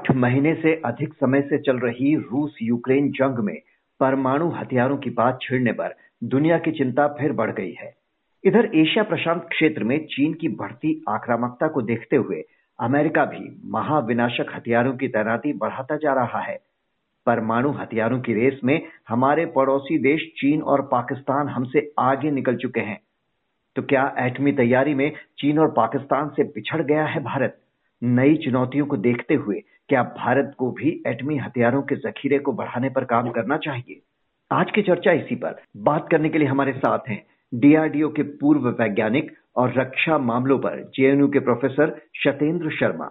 आठ महीने से अधिक समय से चल रही रूस यूक्रेन जंग में परमाणु हथियारों की बात छिड़ने पर दुनिया की चिंता फिर बढ़ गई है। इधर एशिया प्रशांत क्षेत्र में चीन की बढ़ती आक्रामकता को देखते हुए अमेरिका भी महाविनाशक हथियारों की तैनाती बढ़ाता जा रहा है। परमाणु हथियारों की रेस में हमारे पड़ोसी देश चीन और पाकिस्तान हमसे आगे निकल चुके हैं। तो क्या एटमी तैयारी में चीन और पाकिस्तान से पिछड़ गया है भारत? नई चुनौतियों को देखते हुए क्या भारत को भी एटमी हथियारों के जखीरे को बढ़ाने पर काम करना चाहिए? आज की चर्चा इसी पर। बात करने के लिए हमारे साथ हैं डीआरडीओ के पूर्व वैज्ञानिक और रक्षा मामलों पर जेएनयू के प्रोफेसर शतेंद्र शर्मा।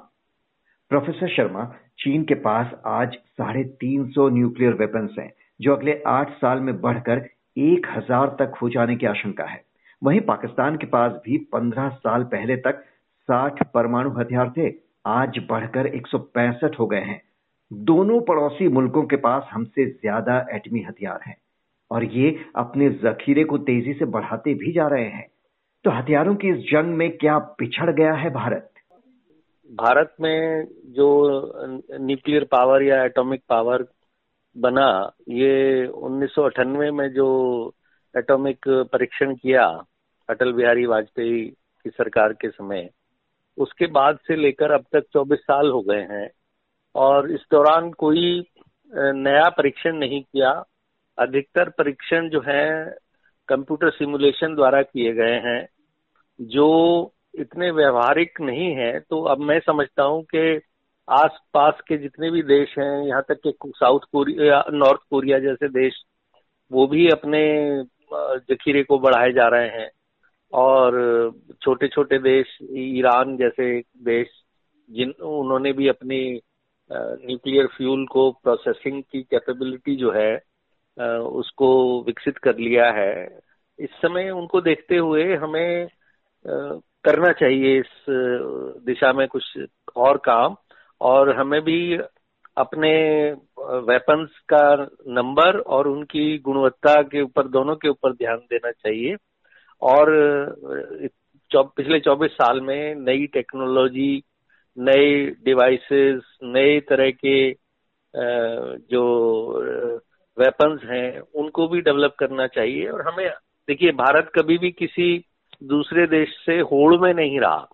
प्रोफेसर शर्मा, चीन के पास आज साढ़े तीन सौ न्यूक्लियर वेपन्स हैं, जो अगले आठ साल में बढ़कर एक हज़ार तक हो जाने की आशंका है। वहीं पाकिस्तान के पास भी पंद्रह साल पहले तक साठ परमाणु हथियार थे आज बढ़कर एक सौ पैंसठ हो गए हैं। दोनों पड़ोसी मुल्कों के पास हमसे ज़्यादा एटमी हथियार हैं और ये अपने जखीरे को तेज़ी से बढ़ाते भी जा रहे हैं। तो हथियारों की इस जंग में क्या पिछड़ गया है भारत? भारत में जो न्यूक्लियर पावर या एटॉमिक पावर बना, ये उन्नीस सौ अठानवे में जो एटॉमिक परीक्षण किया, अटल बिहारी वाजपेयी की सरकार के समय उसके बाद से लेकर अब तक 24 साल हो गए हैं। और इस दौरान कोई नया परीक्षण नहीं किया। अधिकतर परीक्षण जो है, कंप्यूटर सिमुलेशन द्वारा किए गए हैं। जो इतने व्यवहारिक नहीं है तो अब मैं समझता हूँ कि आस पास के जितने भी देश हैं, यहाँ तक कि साउथ कोरिया, नॉर्थ कोरिया जैसे देश, वो भी अपने जखीरे को बढ़ाए जा रहे हैं। और छोटे छोटे देश, ईरान जैसे देश, जिन, उन्होंने भी अपनी न्यूक्लियर फ्यूल को प्रोसेसिंग की कैपेबिलिटी जो है उसको विकसित कर लिया है। इस समय उनको देखते हुए हमें करना चाहिए इस दिशा में कुछ और काम। और हमें भी अपने वेपन्स का नंबर और उनकी गुणवत्ता के ऊपर, दोनों के ऊपर ध्यान देना चाहिए। और पिछले 24 साल में नई टेक्नोलॉजी नए डिवाइसेस नए तरह के जो वेपन्स हैं उनको भी डेवलप करना चाहिए और हमें देखिए भारत कभी भी किसी दूसरे देश से होड़ में नहीं रहा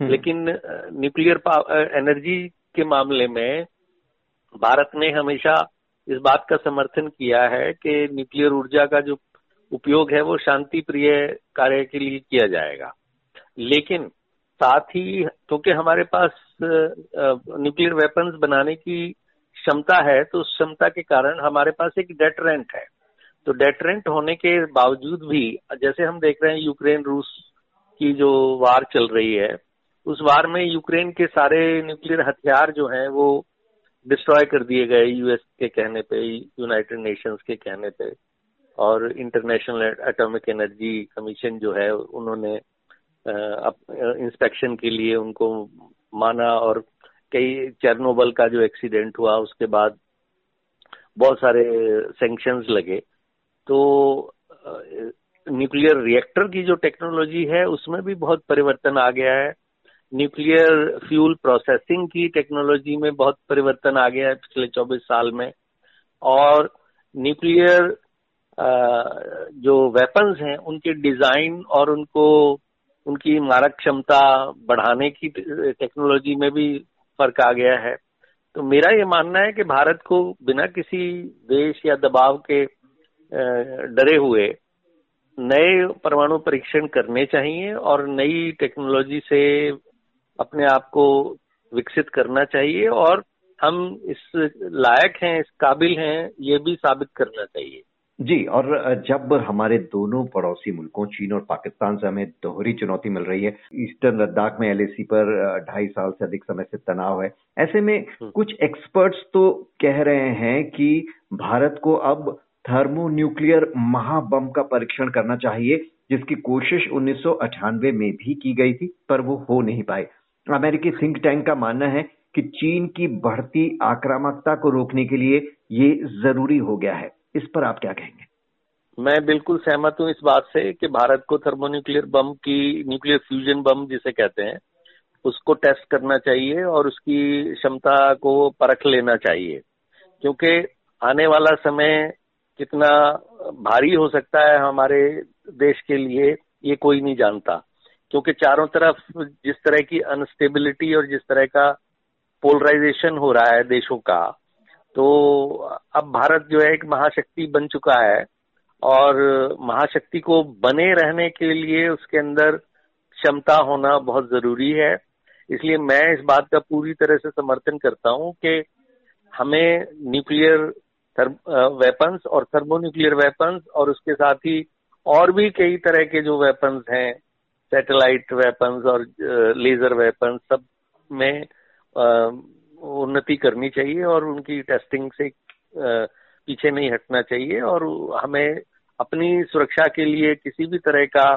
हम्म। लेकिन न्यूक्लियर एनर्जी के मामले में भारत ने हमेशा इस बात का समर्थन किया है कि न्यूक्लियर ऊर्जा का जो उपयोग है, वो शांति प्रिय कार्य के लिए किया जाएगा। लेकिन साथ ही, क्योंकि हमारे पास न्यूक्लियर वेपन्स बनाने की क्षमता है तो उस क्षमता के कारण हमारे पास एक डेटरेंट है। तो डेटरेंट होने के बावजूद भी, जैसे हम देख रहे हैं यूक्रेन रूस की जो वार चल रही है, उस वार में यूक्रेन के सारे न्यूक्लियर हथियार जो हैं, वो डिस्ट्रॉय कर दिए गए यूएस के कहने पे यूनाइटेड नेशंस के कहने पे। और इंटरनेशनल एटॉमिक एनर्जी कमीशन जो है, उन्होंने इंस्पेक्शन के लिए उनको माना और कई चेरनोबल का जो एक्सीडेंट हुआ, उसके बाद बहुत सारे सेंक्शंस लगे। तो न्यूक्लियर रिएक्टर की जो टेक्नोलॉजी है, उसमें भी बहुत परिवर्तन आ गया है। न्यूक्लियर फ्यूल प्रोसेसिंग की टेक्नोलॉजी में बहुत परिवर्तन आ गया है पिछले 24 साल में। और न्यूक्लियर जो वेपन्स हैं, उनके डिज़ाइन और उनको, उनकी मारक क्षमता बढ़ाने की टेक्नोलॉजी में भी फ़र्क आ गया है। तो मेरा ये मानना है कि भारत को बिना किसी देश या दबाव के डरे हुए नए परमाणु परीक्षण करने चाहिए और नई टेक्नोलॉजी से अपने आप को विकसित करना चाहिए और हम इस लायक हैं, इस काबिल हैं, ये भी साबित करना चाहिए। जी और जब हमारे दोनों पड़ोसी मुल्कों चीन और पाकिस्तान से हमें दोहरी चुनौती मिल रही है ईस्टर्न लद्दाख में एलएसी पर ढाई साल से अधिक समय से तनाव है ऐसे में हम्म। कुछ एक्सपर्ट्स तो कह रहे हैं कि भारत को अब थर्मो न्यूक्लियर महाबम का परीक्षण करना चाहिए जिसकी कोशिश उन्नीस सौ अठानवे में भी की गई थी पर वो हो नहीं पाए अमेरिकी थिंक टैंक का मानना है कि चीन की बढ़ती आक्रामकता को रोकने के लिए ये ज़रूरी हो गया है इस पर आप क्या कहेंगे? मैं बिल्कुल सहमत हूँ इस बात से कि भारत को थर्मोन्यूक्लियर बम की, न्यूक्लियर फ्यूजन बम जिसे कहते हैं, उसको टेस्ट करना चाहिए और उसकी क्षमता को परख लेना चाहिए। क्योंकि आने वाला समय कितना भारी हो सकता है हमारे देश के लिए, ये कोई नहीं जानता। क्योंकि चारों तरफ़ जिस तरह की अनस्टेबिलिटी और जिस तरह का पोलराइजेशन हो रहा है देशों का तो अब भारत जो है एक महाशक्ति बन चुका है और महाशक्ति को बने रहने के लिए उसके अंदर क्षमता होना बहुत ज़रूरी है। इसलिए मैं इस बात का पूरी तरह से समर्थन करता हूँ कि हमें न्यूक्लियर वेपन्स और थर्मोन्यूक्लियर वेपन्स और उसके साथ ही और भी कई तरह के जो वेपन्स हैं सैटेलाइट वेपन्स और लेजर वेपन्स सब में उन्नति करनी चाहिए और उनकी टेस्टिंग से पीछे नहीं हटना चाहिए और हमें अपनी सुरक्षा के लिए किसी भी तरह का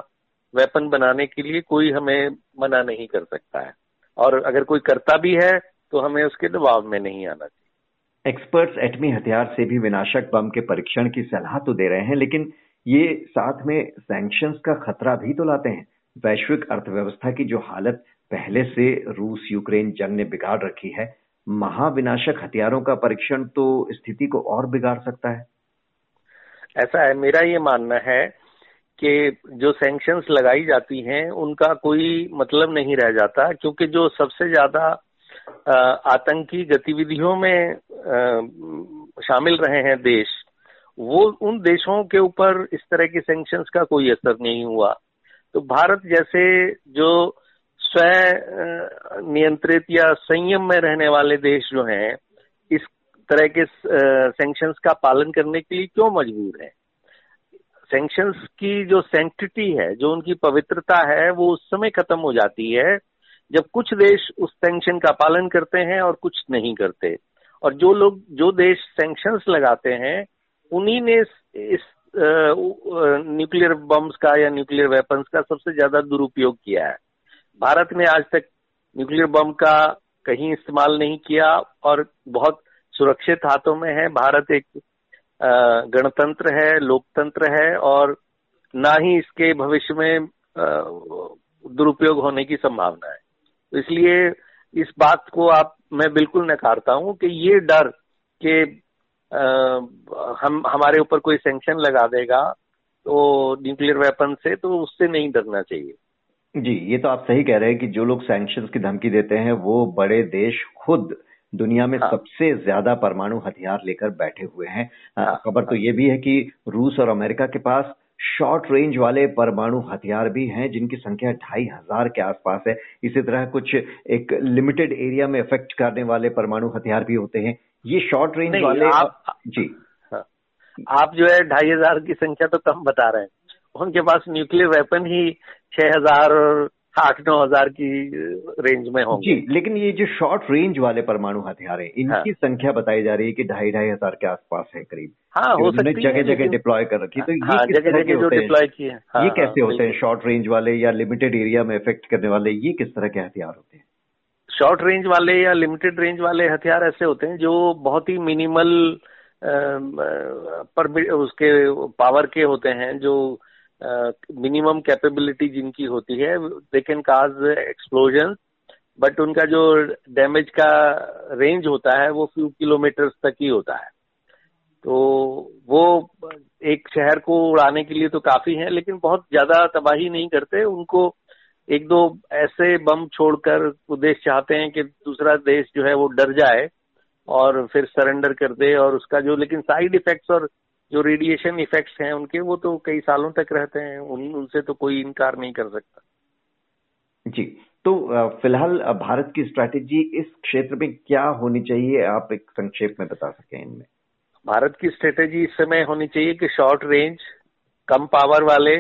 वेपन बनाने के लिए कोई हमें मना नहीं कर सकता है। और अगर कोई करता भी है तो हमें उसके दबाव में नहीं आना चाहिए। एक्सपर्ट्स एटमी हथियार से भी विनाशक बम के परीक्षण की सलाह तो दे रहे हैं, लेकिन ये साथ में सैंक्शंस का खतरा भी तो लाते हैं। वैश्विक अर्थव्यवस्था की जो हालत पहले से रूस यूक्रेन जंग ने बिगाड़ रखी है महाविनाशक हथियारों का परीक्षण तो स्थिति को और बिगाड़ सकता है। ऐसा है, मेरा ये मानना है कि जो सैंक्शंस लगाई जाती हैं, उनका कोई मतलब नहीं रह जाता, क्योंकि जो सबसे ज़्यादा आतंकी गतिविधियों में शामिल रहे हैं देश, वो उन देशों के ऊपर इस तरह के सैंक्शंस का कोई असर नहीं हुआ। तो भारत जैसे जो स्व नियंत्रित या संयम में रहने वाले देश जो हैं, इस तरह के सेंक्शंस का पालन करने के लिए क्यों मजबूर है? सैंक्शंस की जो सेंटिटी है, जो उनकी पवित्रता है, वो उस समय खत्म हो जाती है जब कुछ देश उस सैंक्शन का पालन करते हैं और कुछ नहीं करते। और जो लोग, जो देश सेंक्शंस लगाते हैं, उन्हीं ने इस न्यूक्लियर बम्स का या न्यूक्लियर वेपन्स का सबसे ज़्यादा दुरुपयोग किया है। भारत ने आज तक न्यूक्लियर बम का कहीं इस्तेमाल नहीं किया और बहुत सुरक्षित हाथों में है। भारत एक गणतंत्र है, लोकतंत्र है और ना ही इसके भविष्य में दुरुपयोग होने की संभावना है। तो इसलिए इस बात को आप, मैं बिल्कुल नकारता हूँ कि ये डर कि हम, हमारे ऊपर कोई सेंक्शन लगा देगा तो न्यूक्लियर वेपन से तो उससे नहीं डरना चाहिए। जी ये तो आप सही कह रहे हैं कि जो लोग सैंक्शंस की धमकी देते हैं वो बड़े देश खुद दुनिया में हाँ। सबसे ज़्यादा परमाणु हथियार लेकर बैठे हुए हैं। हाँ। खबर तो ये भी है कि रूस और अमेरिका के पास शॉर्ट रेंज वाले परमाणु हथियार भी हैं जिनकी संख्या ढाई हज़ार के आसपास है। इसी तरह कुछ एक लिमिटेड एरिया में इफ़ेक्ट करने वाले परमाणु हथियार भी होते हैं। ये शॉर्ट रेंज वाले आप, जी। हाँ, आप जो है ढाई हज़ार की संख्या तो कम बता रहे हैं। उनके पास न्यूक्लियर वेपन ही छह हज़ार और आठ नौ हज़ार की रेंज में होंगे। जी लेकिन ये जो शॉर्ट रेंज वाले परमाणु हथियार है इनकी हाँ, संख्या बताई जा रही है कि ढाई ढाई हज़ार के आसपास है करीब। हाँ हो सकती जगह जगह डिप्लॉय कर रखी तो ये हाँ, जगह जगह जो डिप्लॉय किए हाँ, ये कैसे होते हैं? शॉर्ट रेंज वाले या लिमिटेड एरिया में इफ़ेक्ट करने वाले ये किस तरह के हथियार होते हैं? शॉर्ट रेंज वाले या लिमिटेड रेंज वाले हथियार ऐसे होते हैं जो बहुत ही मिनिमल पर उसके पावर के होते हैं जो मिनिमम कैपेबिलिटी जिनकी होती है they can cause explosion but उनका जो डैमेज का रेंज होता है, वो फ्यू किलोमीटर्स तक ही होता है। तो वो एक शहर को उड़ाने के लिए तो काफ़ी है, लेकिन बहुत ज़्यादा तबाही नहीं करते। उनको एक दो ऐसे बम छोड़कर देश चाहते हैं कि दूसरा देश जो है वो डर जाए और फिर सरेंडर कर दे और उसका जो, लेकिन साइड इफेक्ट्स और जो रेडिएशन इफेक्ट्स हैं उनके वो तो कई सालों तक रहते हैं उन उनसे तो कोई इनकार नहीं कर सकता। जी तो फ़िलहाल भारत की स्ट्रैटेजी इस क्षेत्र में क्या होनी चाहिए आप एक संक्षेप में बता सकें इनमें? भारत की स्ट्रेटेजी इस समय होनी चाहिए कि शॉर्ट रेंज कम पावर वाले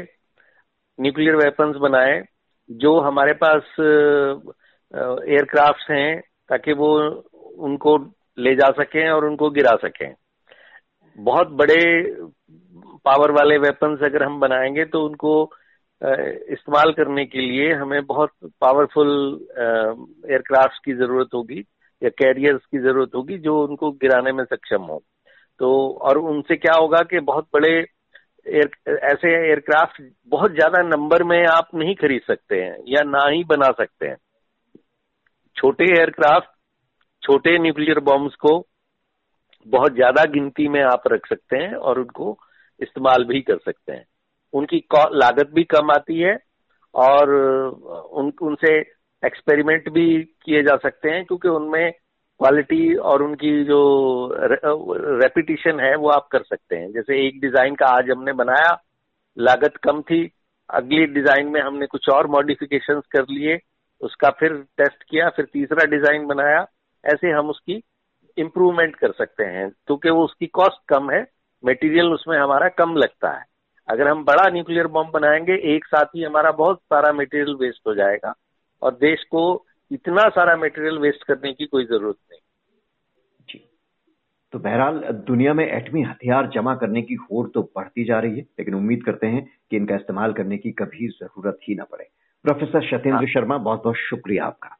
न्यूक्लियर वेपन्स बनाए जो हमारे पास एयरक्राफ्ट हैं ताकि वो उनको ले जा सकें और उनको गिरा सकें। बहुत बड़े पावर वाले वेपन्स अगर हम बनाएँगे तो उनको इस्तेमाल करने के लिए हमें बहुत पावरफुल एयरक्राफ्ट की ज़रूरत होगी या कैरियर्स की ज़रूरत होगी जो उनको गिराने में सक्षम हो। तो और उनसे क्या होगा कि बहुत बड़े एयर ऐसे एयरक्राफ्ट बहुत ज़्यादा नंबर में आप नहीं खरीद सकते हैं या ना ही बना सकते हैं। छोटे एयरक्राफ्ट छोटे न्यूक्लियर बॉम्ब्स को बहुत ज़्यादा गिनती में आप रख सकते हैं और उनको इस्तेमाल भी कर सकते हैं। उनकी लागत भी कम आती है और उन, उनसे एक्सपेरिमेंट भी किए जा सकते हैं क्योंकि उनमें क्वालिटी और उनकी जो रेपिटेशन है वो आप कर सकते हैं। जैसे एक डिज़ाइन का आज हमने बनाया, लागत कम थी, अगली डिज़ाइन में हमने कुछ और मॉडिफिकेशन कर लिए, उसका फिर टेस्ट किया, फिर तीसरा डिज़ाइन बनाया, ऐसे हम उसकी इम्प्रूवमेंट कर सकते हैं क्योंकि वो उसकी कॉस्ट कम है मटेरियल उसमें हमारा कम लगता है। अगर हम बड़ा न्यूक्लियर बॉम्ब बनाएँगे एक साथ ही हमारा बहुत सारा मटेरियल वेस्ट हो जाएगा और देश को इतना सारा मटेरियल वेस्ट करने की कोई ज़रूरत नहीं। जी। तो बहरहाल दुनिया में एटमी हथियार जमा करने की होड़ तो बढ़ती जा रही है लेकिन उम्मीद करते हैं कि इनका इस्तेमाल करने की कभी ज़रूरत ही न पड़े। प्रोफेसर सत्येंद्र हाँ। शर्मा बहुत बहुत शुक्रिया आपका।